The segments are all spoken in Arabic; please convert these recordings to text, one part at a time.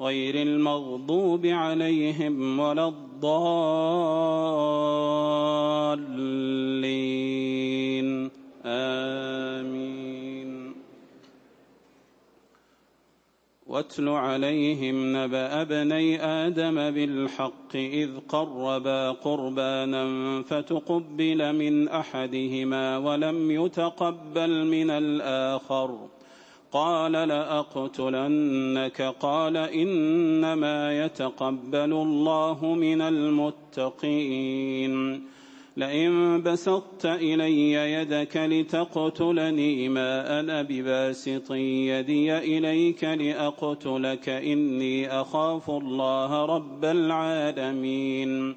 غير المغضوب عليهم ولا الضالين. آمين. واتل عليهم نبأ ابني آدم بالحق إذ قربا قربانا فتقبل من أحدهما ولم يتقبل من الآخر. قال لأقتلنك. قال إنما يتقبل الله من المتقين. لئن بسطت إلي يدك لتقتلني ما أنا بباسط يدي إليك لأقتلك. إني أخاف الله رب العالمين.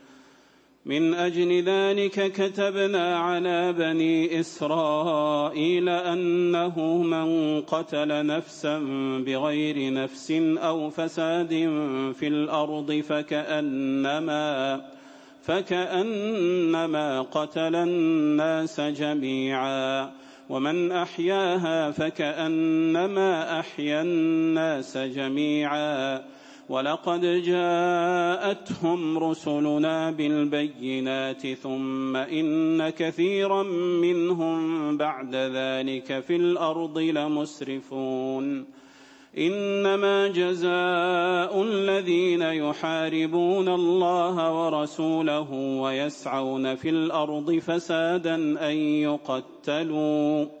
من أجل ذلك كتبنا على بني إسرائيل أنه من قتل نفسا بغير نفس أو فساد في الأرض فكأنما فكأنما قتل الناس جميعا ومن أحياها فكأنما أحيا الناس جميعا ولقد جاءتهم رسلنا بالبينات ثم إن كثيرا منهم بعد ذلك في الأرض لمسرفون. إنما جزاء الذين يحاربون الله ورسوله ويسعون في الأرض فسادا أن يقتلوا.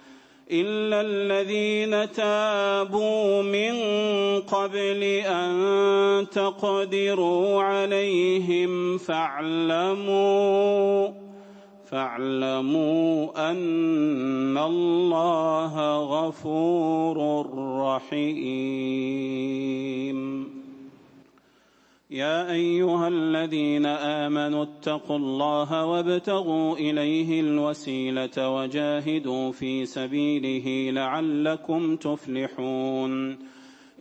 إلا الذين تابوا من قبل أن تقدروا عليهم فاعلموا فاعلموا أن الله غفور رحيم. يا أيها الذين آمنوا اتقوا الله وابتغوا إليه الوسيلة وجاهدوا في سبيله لعلكم تفلحون.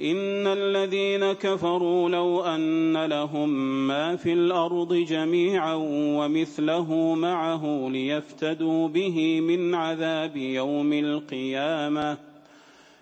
إن الذين كفروا لو أن لهم ما في الأرض جميعا ومثله معه ليفتدوا به من عذاب يوم القيامة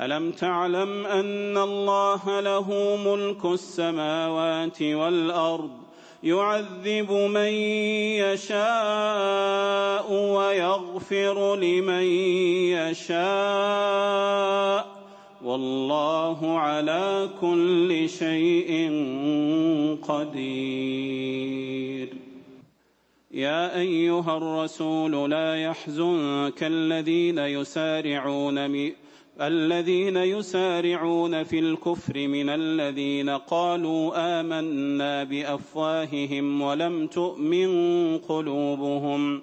ألم تعلم أن الله له ملك السماوات والأرض يعذب من يشاء ويغفر لمن يشاء والله على كل شيء قدير. يا أيها الرسول لا يحزنك الذين يسارعون الذين يسارعون في الكفر من الذين قالوا آمنا بأفواههم ولم تؤمن قلوبهم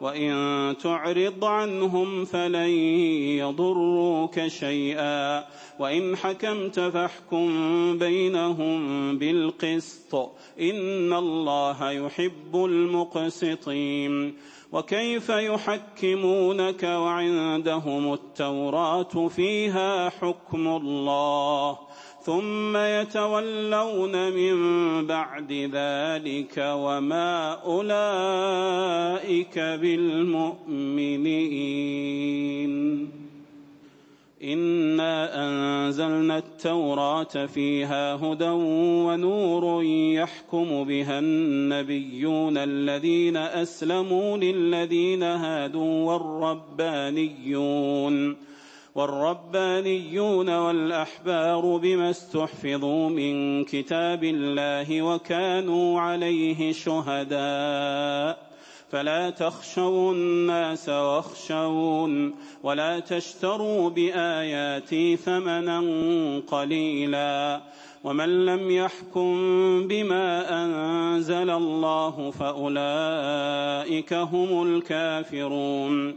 وإن تعرض عنهم فلن يضروك شيئا. وإن حكمت فاحكم بينهم بالقسط. إن الله يحب المقسطين. وكيف يحكمونك وعندهم التوراة فيها حكم الله؟ ثم يتولون من بعد ذلك وما أولئك بالمؤمنين. إنا أنزلنا التوراة فيها هدى ونور يحكم بها النبيون الذين أسلموا للذين هادوا والربانيون. والربانيون والأحبار بما استحفظوا من كتاب الله وكانوا عليه شهداء. فلا تخشوا الناس واخشون ولا تشتروا بآياتي ثمنا قليلا. ومن لم يحكم بما أنزل الله فأولئك هم الكافرون.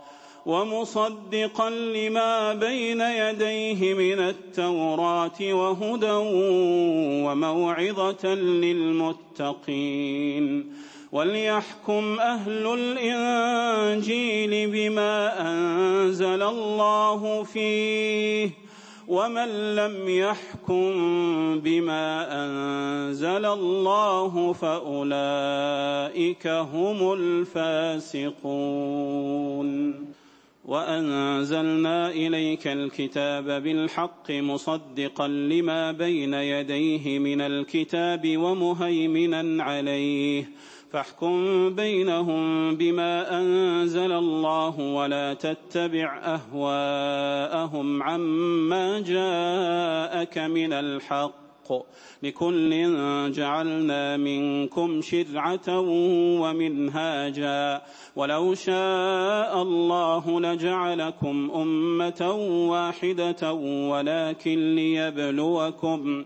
ومصدقا لما بين يديه من التوراة وهدى وموعظة للمتقين. وليحكم أهل الإنجيل بما أنزل الله فيه ومن لم يحكم بما أنزل الله فأولئك هم الفاسقون. وأنزلنا إليك الكتاب بالحق مصدقا لما بين يديه من الكتاب ومهيمنا عليه. فاحكم بينهم بما أنزل الله ولا تتبع أهواءهم عما جاءك من الحق. لكل جعلنا منكم شرعة ومنهاجا. ولو شاء الله لجعلكم أمة واحدة ولكن ليبلوكم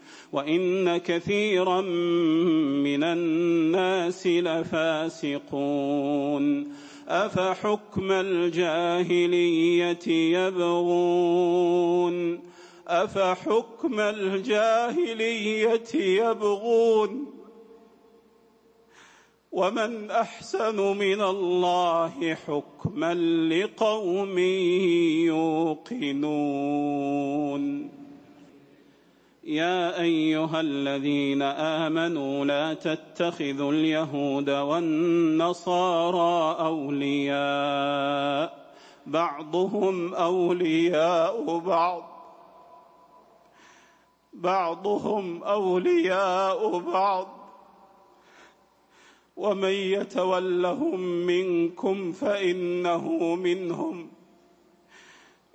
وان كثيرا من الناس لفاسقون افحكم الجاهليه يبغون أفحكم الجاهلية يبغون ومن أحسن من الله حكما لقوم يوقنون يا أيها الذين آمنوا لا تتخذوا اليهود والنصارى أولياء بعضهم أولياء بعض بعضهم أولياء بعض. ومن يتولهم منكم فإنه منهم.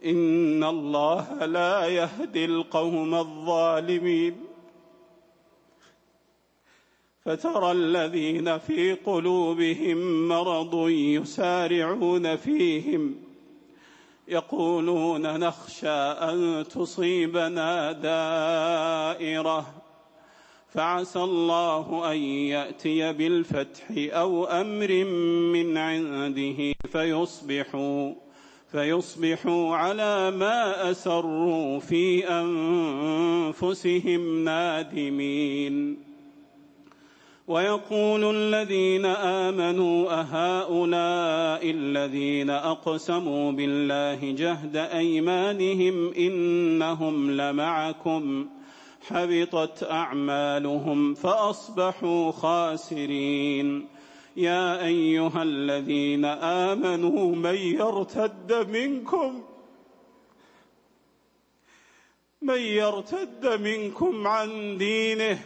إن الله لا يهدي القوم الظالمين. فترى الذين في قلوبهم مرض يسارعون فيهم يقولون نخشى أن تصيبنا دائرة فعسى الله أن يأتي بالفتح أو أمر من عنده فيصبحوا. فيصبحوا على ما أسروا في أنفسهم نادمين. ويقول الذين آمنوا أهؤلاء الذين أقسموا بالله جهد أيمانهم إنهم لمعكم. حبطت أعمالهم فأصبحوا خاسرين. يا أيها الذين آمنوا من يرتد منكم من يرتد منكم عن دينه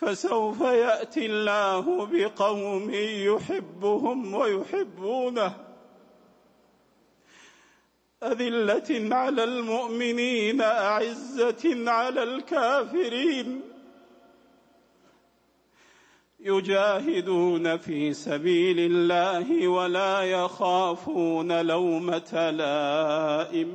فسوف يأتي الله بقوم يحبهم ويحبونه. أذلة على المؤمنين أعزة على الكافرين. يجاهدون في سبيل الله ولا يخافون لومة لائم.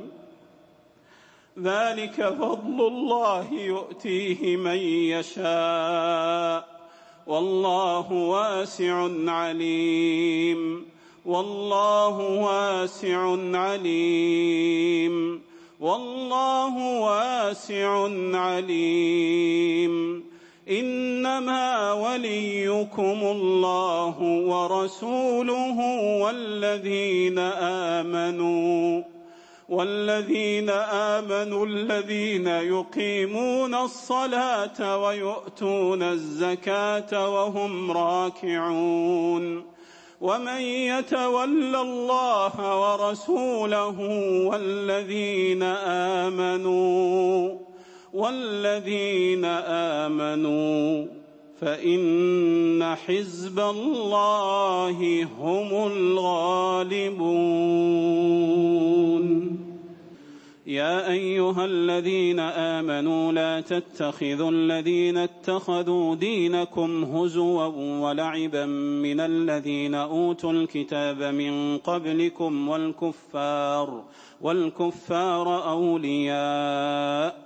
ذلك فضل الله يؤتيه من يشاء. والله واسع عليم. والله واسع عليم. والله واسع عليم. إنما وليكم الله ورسوله والذين آمنوا والذين آمنوا الذين يقيمون الصلاة ويؤتون الزكاة وهم راكعون. ومن يتول الله ورسوله والذين آمنوا والذين آمنوا فإن حزب الله هم الغالبون. يا أيها الذين آمنوا لا تتخذوا الذين اتخذوا دينكم هزوا ولعبا من الذين أوتوا الكتاب من قبلكم والكفار والكفار أولياء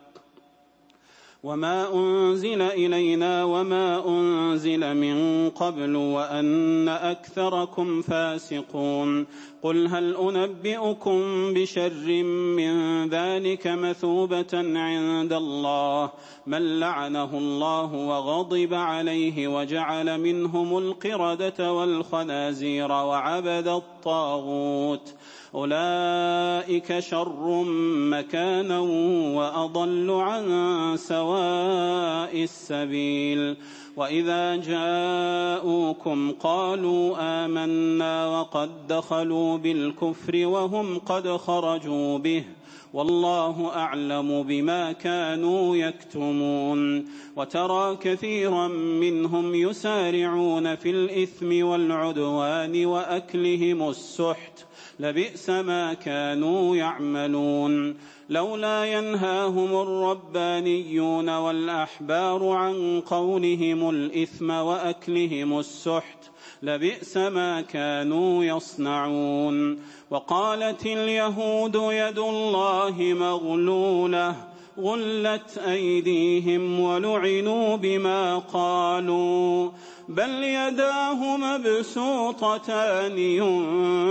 وما أنزل إلينا وما أنزل من قبل وأن أكثركم فاسقون قل هل أنبئكم بشر من ذلك مثوبة عند الله من لعنه الله وغضب عليه وجعل منهم القردة والخنازير وعبد الطاغوت أولئك شر مكانا وأضل عن سواء السبيل. وإذا جاءوكم قالوا آمنا وقد دخلوا بالكفر وهم قد خرجوا به. والله أعلم بما كانوا يكتمون. وترى كثيرا منهم يسارعون في الإثم والعدوان وأكلهم السحت. لبئس ما كانوا يعملون. لولا ينهاهم الربانيون والأحبار عن قولهم الإثم وأكلهم السحت لبئس ما كانوا يصنعون. وقالت اليهود يد الله مغلولة غلت أيديهم ولعنوا بما قالوا. بل يداه مبسوطتان ينفق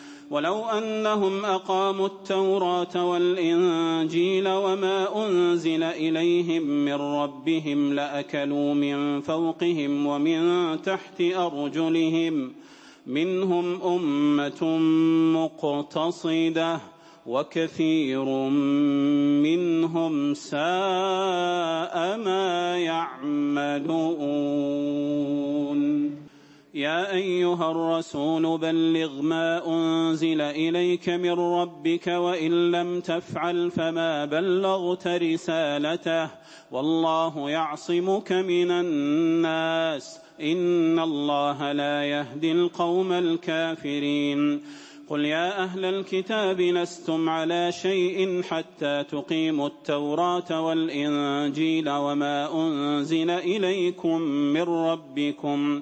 ولو أنهم أقاموا التوراة والإنجيل وما أنزل إليهم من ربهم لأكلوا من فوقهم ومن تحت أرجلهم منهم أمة مقتصدة وكثير منهم ساء ما يعملون يا أيها الرسول بلغ ما أنزل إليك من ربك وإن لم تفعل فما بلغت رسالته والله يعصمك من الناس إن الله لا يهدي القوم الكافرين قل يا أهل الكتاب لستم على شيء حتى تقيموا التوراة والإنجيل وما أنزل إليكم من ربكم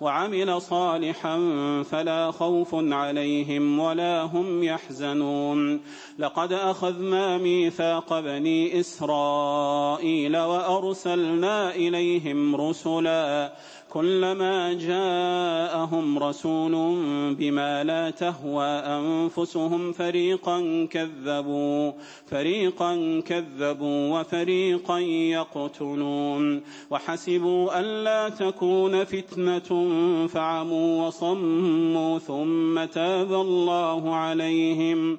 وعمل صالحا فلا خوف عليهم ولا هم يحزنون. لقد أخذنا ميثاق بني إسرائيل وأرسلنا إليهم رسلا كلما جاءهم رسول بما لا تهوى أنفسهم فريقا كذبوا فريقا كذبوا وفريقا يقتلون. وحسبوا الا تكون فتنة فعموا وصموا ثم تاب الله عليهم.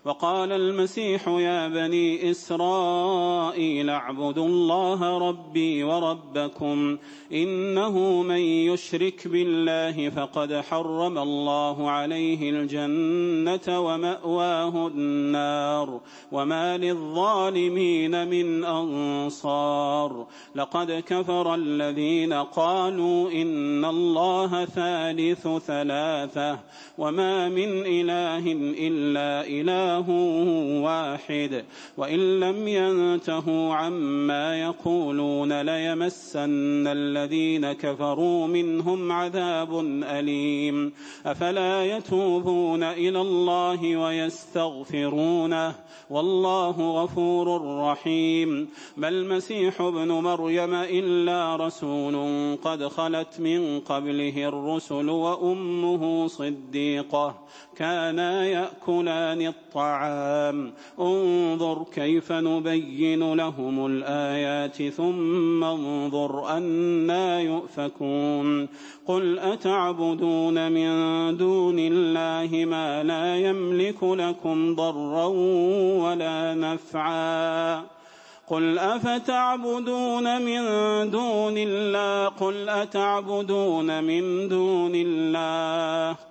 وقال المسيح يا بني إسرائيل اعبدوا الله ربي وربكم إنه من يشرك بالله فقد حرم الله عليه الجنة ومأواه النار وما للظالمين من أنصار لقد كفر الذين قالوا إن الله ثالث ثلاثة وما من إله إلا إله إله واحد. وإن لم ينتهوا عما يقولون ليمسن الذين كفروا منهم عذاب أليم. أفلا يتوبون إلى الله ويستغفرونه؟ والله غفور رحيم. ما المسيح ابن مريم إلا رسول قد خلت من قبله الرسل وأمه صديقة. كانا يأكلان الطعام انظر كيف نبين لهم الآيات ثم انظر أنا يؤفكون. قل أتعبدون من دون الله ما لا يملك لكم ضرا ولا نفعا. قل أفتعبدون من دون الله. قل أتعبدون من دون الله.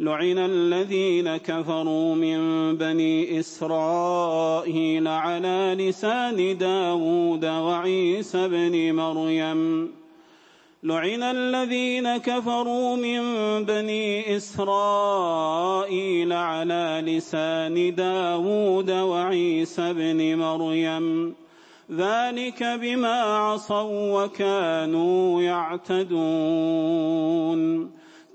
لعن الذين كفروا من بني إسرائيل على لسان داود وعيسى بن مريم. لعن الذين كفروا من بني إسرائيل على لسان داود وعيسى بن مريم. ذلك بما عصوا وكانوا يعتدون.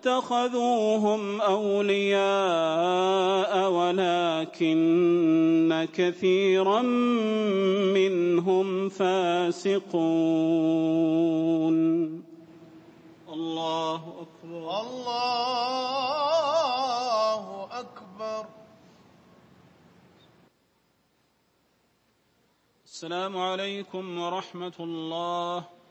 اتخذوهم أولياء ولكن كثيرا منهم فاسقون. الله أكبر. الله أكبر. السلام عليكم ورحمة الله.